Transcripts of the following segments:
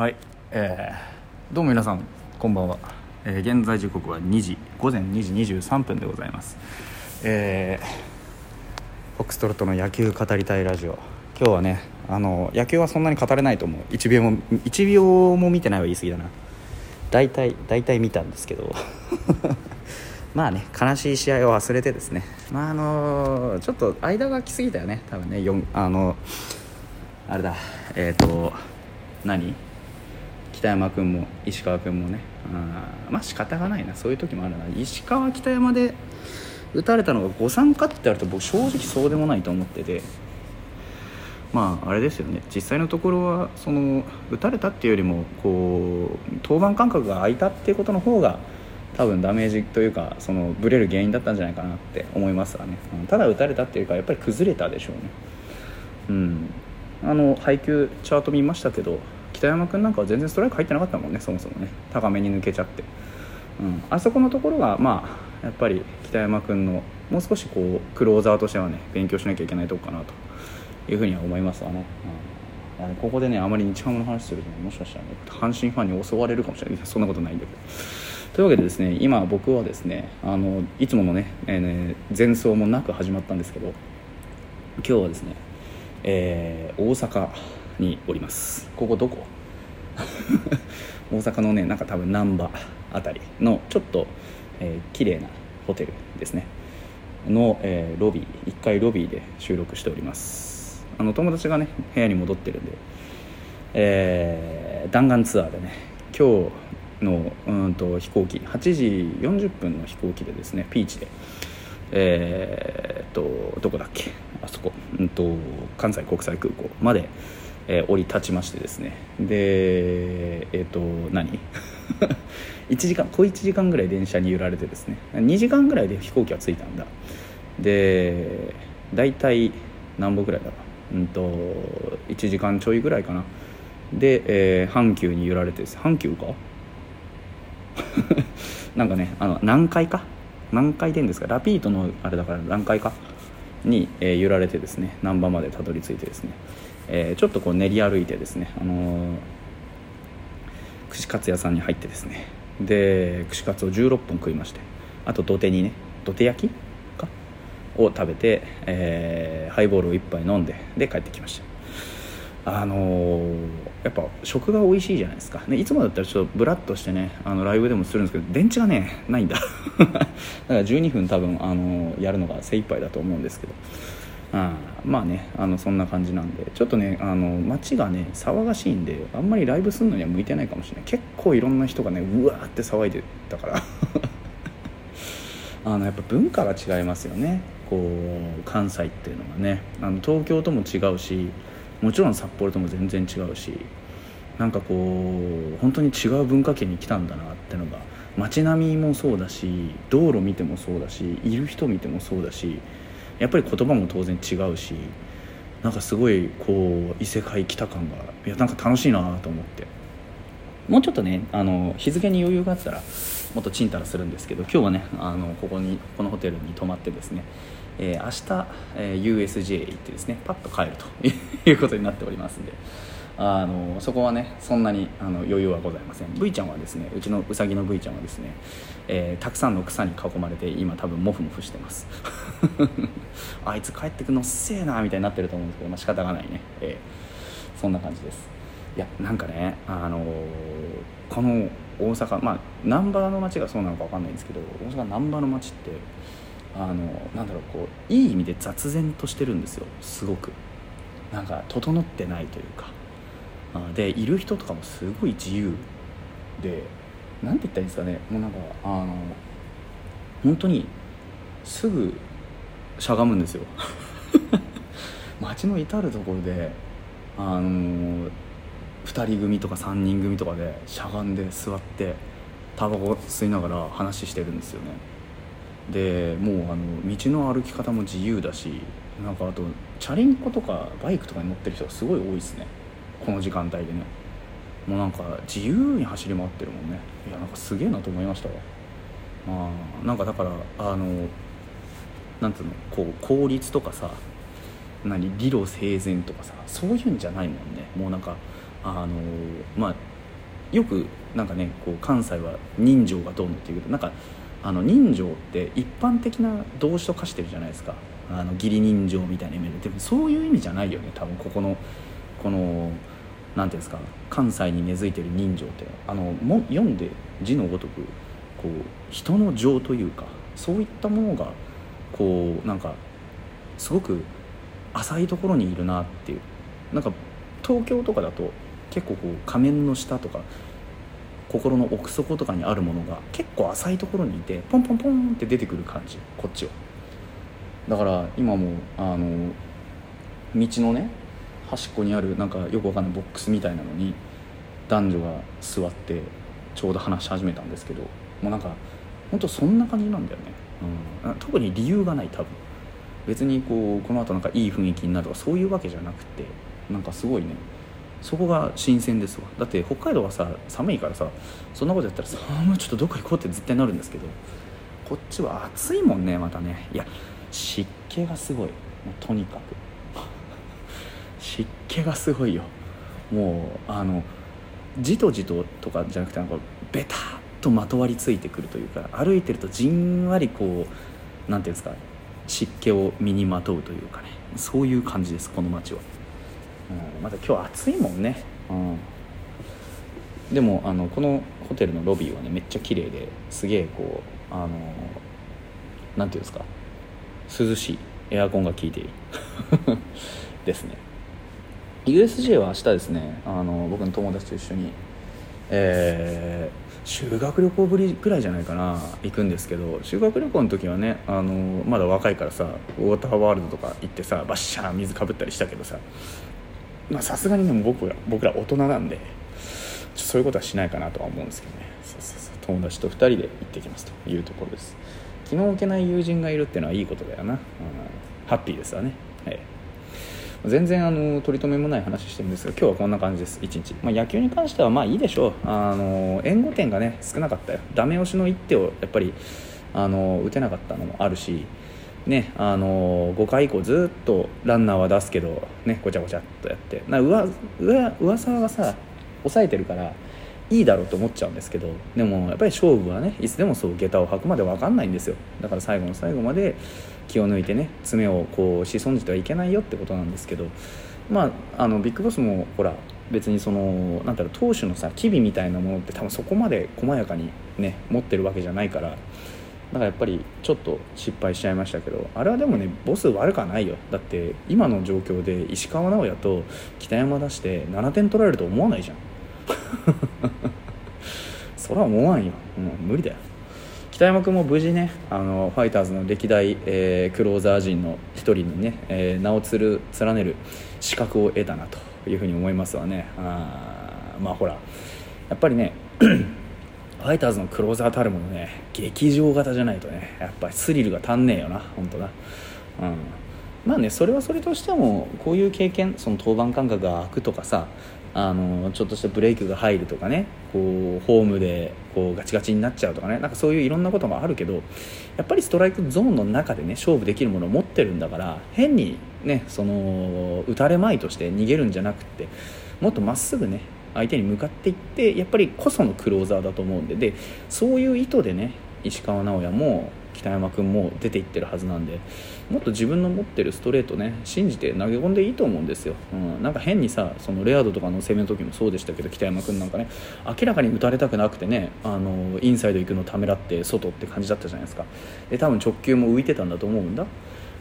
はい、えー、どうも皆さんこんばんは、えー現在時刻は2時午前2時23分でございます。えー、フォックストロットの野球語りたいラジオ。今日はねあの野球はそんなに語れないと思う。1秒も1秒も見てないは言い過ぎだな。大体大体見たんですけど。まあね悲しい試合を忘れてですね。まああのちょっと間が空きすぎたよね多分ね。4あのあれだえっ、と何？北山君も石川君もね。あまあ仕方がないな。そういう時もあるな。石川北山で打たれたのが誤算かって言われると僕正直そうでもないと思ってて。まああれですよね。実際のところはその打たれたっていうよりもこう登板間隔が空いたっていうことの方が多分ダメージというかそのブレる原因だったんじゃないかなって思いますわね。うんただ打たれたっていうかやっぱり崩れたでしょうね。うん。あの配球チャート見ましたけど北山君なんかは全然ストライク入ってなかったもんねそもそもね。高めに抜けちゃって、うん、あそこのところがまあやっぱり北山君のもう少しこうクローザーとしてはね勉強しなきゃいけないとこかなと。いうふうには思いますわね、うん、ここでねあまり日ハムの話するとねもしかしたらね阪神ファンに襲われるかもしれない。そんなことないんだけど。というわけでですね今僕はですねあのいつものね,、えーね前奏もなく始まったんですけど今日はですね、えー大阪におります。ここどこ？大阪のねなんか多分難波あたりのちょっと、えー綺麗なホテルですね。の、えーロビー1階ロビーで収録しております。あの友達がね部屋に戻ってるんで、えー弾丸ツアーでね今日のうんと飛行機8時40分の飛行機でですねピーチでえーっとどこだっけ？あそこ、うん、と関西国際空港まで、えー降り立ちましてですね。でえーっと何？1時間小1時間ぐらい電車に揺られてですね。2時間ぐらいで飛行機は着いたんだ。で大体何歩ぐらいだ？ろううんと1時間ちょいぐらいかな。で、えー阪急に揺られてです。阪急か？なんかねあの何階か？何階でんですか？ラピートのあれだから何階か？に、えー揺られてですね。難波までたどり着いてですね、えーちょっとこう練り歩いてですね、あのー串カツ屋さんに入ってですね。で串カツを16本食いましてあと土手にね土手焼きか？を食べて、えーハイボールを1杯飲んでで帰ってきました。あのーやっぱ食が美味しいじゃないですか、ね、いつもだったらちょっとブラッとしてねあのライブでもするんですけど電池がねないんだ。だから12分多分、あのーやるのが精一杯だと思うんですけど。あーまあねあのそんな感じなんで。ちょっとねあの街がね騒がしいんであんまりライブするのには向いてないかもしれない。結構いろんな人がねうわーって騒いでたから。あのやっぱ文化が違いますよね。こう関西っていうのがね。あの東京とも違うしもちろん札幌とも全然違うしなんかこう本当に違う文化圏に来たんだなってのが街並みもそうだし道路見てもそうだしいる人見てもそうだしやっぱり言葉も当然違うしなんかすごいこう異世界来た感がいやなんか楽しいなと思って。もうちょっとねあの日付に余裕があったらもっとちんたらするんですけど今日はねあのここにこのホテルに泊まってですね、えー明日、えー USJ 行ってですねパッと帰るということになっておりますんで。あのそこはねそんなにあの余裕はございません。V ちゃんはですねうちのうさぎの V ちゃんはですね、えーたくさんの草に囲まれて今多分モフモフしてます。あいつ帰ってくのっせえなみたいになってると思うんですけど、まあ、仕方がないね、えーそんな感じです。いやなんかねあのーこの大阪まあ難波の街がそうなのか分かんないんですけど大阪難波の街ってあのなんだろうこういい意味で雑然としてるんですよ。すごく。なんか整ってないというか。でいる人とかもすごい自由でなんて言ったらいいんですかね。もうなんかあの本当にすぐしゃがむんですよ。街の至る所であの2人組とか3人組とかでしゃがんで座ってタバコ吸いながら話してるんですよね。でもうあの道の歩き方も自由だしなんかあとチャリンコとかバイクとかに乗ってる人がすごい多いですね。この時間帯でね。もうなんか自由に走り回ってるもんね。いやなんかすげえなと思いましたわ。あなんかだからあのなんつうのこう効率とかさ何理路整然とかさそういうんじゃないもんね。もうなんかあのまあよくなんかねこう関西は人情がどうのっていうけどなんかあの人情って一般的な動詞と化してるじゃないですか。あの義理人情みたいな意味で。でもそういう意味じゃないよね多分ここのこのなんていうんですか関西に根付いてる人情ってあのも読んで字のごとくこう人の情というかそういったものがこうなんかすごく浅いところにいるなっていうなんか東京とかだと結構こう仮面の下とか心の奥底とかにあるものが結構浅いところにいてポンポンポンって出てくる感じ。こっちはだから今もあの道のね端っこにあるなんかよくわかんないボックスみたいなのに男女が座ってちょうど話し始めたんですけどもうなんか本当そんな感じなんだよね、うん、特に理由がない多分。別にこうこの後なんかいい雰囲気になるとかそういうわけじゃなくてなんかすごいねそこが新鮮ですわ。だって北海道はさ寒いからさそんなことやったらさもうちょっとどこ行こうって絶対なるんですけどこっちは暑いもんねまたね。いや湿気がすごい。もうとにかく湿気がすごいよ。もうあのじとじととかじゃなくてなんかベタっとまとわりついてくるというか歩いてるとじんわりこうなんていうんですか湿気を身にまとうというかね。そういう感じですこの街は、うん、また今日暑いもんね、うん、でもあのこのホテルのロビーはねめっちゃ綺麗ですげえこうあのなんていうんですか涼しい。エアコンが効いている ですね。USJ は明日ですねあの僕の友達と一緒にえー、修学旅行ぶりぐらいじゃないかな行くんですけど修学旅行の時はねあのまだ若いからさウォーターワールドとか行ってさバッシャー水かぶったりしたけどささすがにでも僕ら僕ら大人なんでそういうことはしないかなとは思うんですけどね。そうそう友達と2人で行ってきますというところです。気の置けない友人がいるっていうのはいいことだよな、うん、ハッピーですわね。はい。全然あの取り留めもない話してるんですが今日はこんな感じです。1日、まあ、野球に関してはまあいいでしょう。あの援護点がね少なかったよ。ダメ押しの一手をやっぱりあの打てなかったのもあるしね、あの5回以降ずっとランナーは出すけど、ね、ごちゃごちゃっとやって。な上上噂はさ抑えてるからいいだろうと思っちゃうんですけどでもやっぱり勝負はねいつでもそう下駄を履くまで分かんないんですよ。だから最後の最後まで気を抜いてね爪をこうし損じてはいけないよってことなんですけどまああのビッグボスもほら別にそのなんだろう投手のさ機微みたいなものって多分そこまで細やかにね持ってるわけじゃないからだからやっぱりちょっと失敗しちゃいましたけどあれはでもねボス悪くはないよ。だって今の状況で石川直也と北山出して7点取られると思わないじゃん。それは思わんよ、うん、無理だよ。北山君も無事ねあのファイターズの歴代、えー、クローザー陣の一人にね、えー、名をつる連ねる資格を得たなというふうに思いますわね。あまあほらやっぱりね ファイターズのクローザーたるものね劇場型じゃないとねやっぱりスリルが足んねえよな本当な。うん。まあねそれはそれとしてもこういう経験その登板間隔が空くとかさあのちょっとしたブレイクが入るとかね。こうホームでこうガチガチになっちゃうとかね。なんかそういういろんなこともあるけどやっぱりストライクゾーンの中でね勝負できるものを持ってるんだから変にねその打たれまいとして逃げるんじゃなくってもっとまっすぐね相手に向かっていってやっぱりこそのクローザーだと思うんで。でそういう意図でね石川直也も北山君も出ていってるはずなんでもっと自分の持ってるストレートね信じて投げ込んでいいと思うんですよ、うん、なんか変にさそのレアードとかの攻めの時もそうでしたけど北山君なんかね明らかに打たれたくなくてねあのインサイド行くのためらって外って感じだったじゃないですか。で多分直球も浮いてたんだと思うんだ。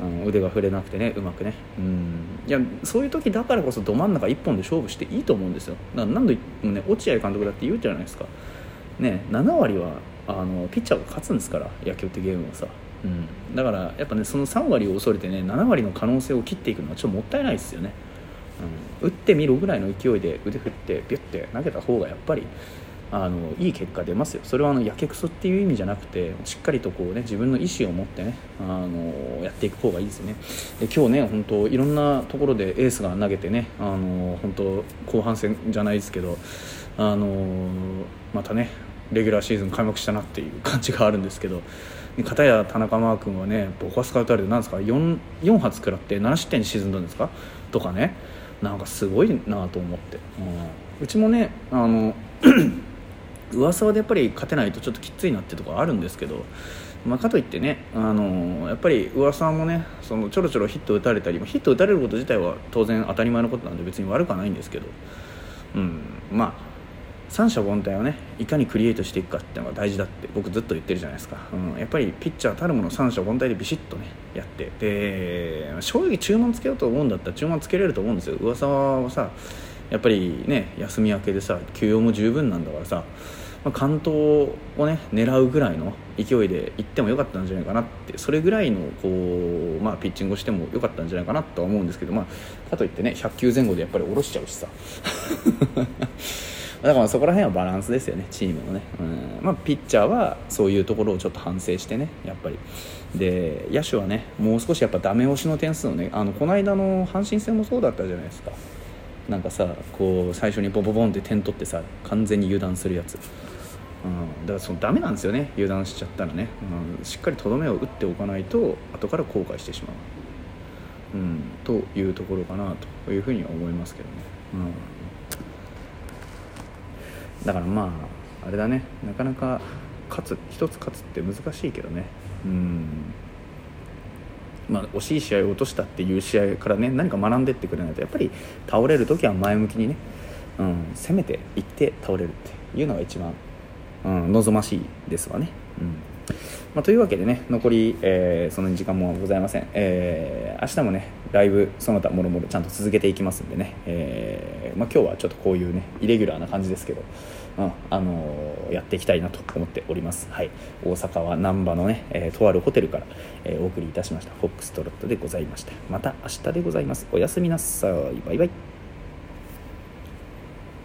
うん、腕が触れなくてねうまくね。うん。いやそういう時だからこそど真ん中1本で勝負していいと思うんですよ。だから何度もね落合監督だって言うじゃないですか。ね7割はあのピッチャーが勝つんですから野球ってゲームはさ、うん、だからやっぱねその3割を恐れてね7割の可能性を切っていくのはちょっともったいないですよね、うん、打ってみろぐらいの勢いで腕振ってピュッて投げた方がやっぱりあのいい結果出ますよ。それはあのやけくそっていう意味じゃなくてしっかりとこう、ね、自分の意思を持ってねあのやっていく方がいいですよね。で今日ね本当いろんなところでエースが投げてねあの本当後半戦じゃないですけどあのまたねレギュラーシーズン開幕したなっていう感じがあるんですけど片や田中マー君はねボコスカ打たれてなんですか 4, 4発食らって7失点に沈んだんですか？とかね。なんかすごいなと思って、うん、うちもねあの上沢でやっぱり勝てないとちょっときついなってところあるんですけど、まあ、かといってね、あのやっぱり上沢もねそのちょろちょろヒット打たれたりヒット打たれること自体は当然当たり前のことなんで別に悪くはないんですけど、うん、まあ三者凡退をねいかにクリエイトしていくかっていうのが大事だって僕ずっと言ってるじゃないですか、うん、やっぱりピッチャーたるもの三者凡退でビシッとねやって。で正直注文つけようと思うんだったら注文つけれると思うんですよ。噂はさやっぱりね休み明けでさ休養も十分なんだからさ、まあ、関東をね狙うぐらいの勢いで行ってもよかったんじゃないかなってそれぐらいのこう、まあ、ピッチングをしてもよかったんじゃないかなとは思うんですけど、まあ、かといってね100球前後でやっぱり下ろしちゃうしさ。だからそこら辺はバランスですよねチームのね、うん。まあ、ピッチャーはそういうところをちょっと反省してねやっぱり。で野手はねもう少しやっぱダメ押しの点数をねあのこの間の阪神戦もそうだったじゃないですか。なんかさこう最初にボボボンって点取ってさ完全に油断するやつ、うん、だからそのダメなんですよね油断しちゃったらね、うん、しっかりとどめを打っておかないと後から後悔してしまう、うん、というところかなというふうには思いますけどね、うん。だからまああれだね。なかなか勝つ一つ勝つって難しいけどね。うん。まあ、惜しい試合を落としたっていう試合からね何か学んでってくれないとやっぱり倒れる時は前向きにね、うん、攻めていって倒れるっていうのが一番、うん、望ましいですわね。うん。まあ、というわけでね残り、えー、そんなに時間もございません、えー、明日もねライブその他もろもろちゃんと続けていきますんでね、えーまあ、今日はちょっとこういうねイレギュラーな感じですけど、うんあのー、やっていきたいなと思っております、はい、大阪は難波のね、え、とあるホテルから、え、お送りいたしましたフォックストロットでございました。また明日でございます。おやすみなさい。バイバイ。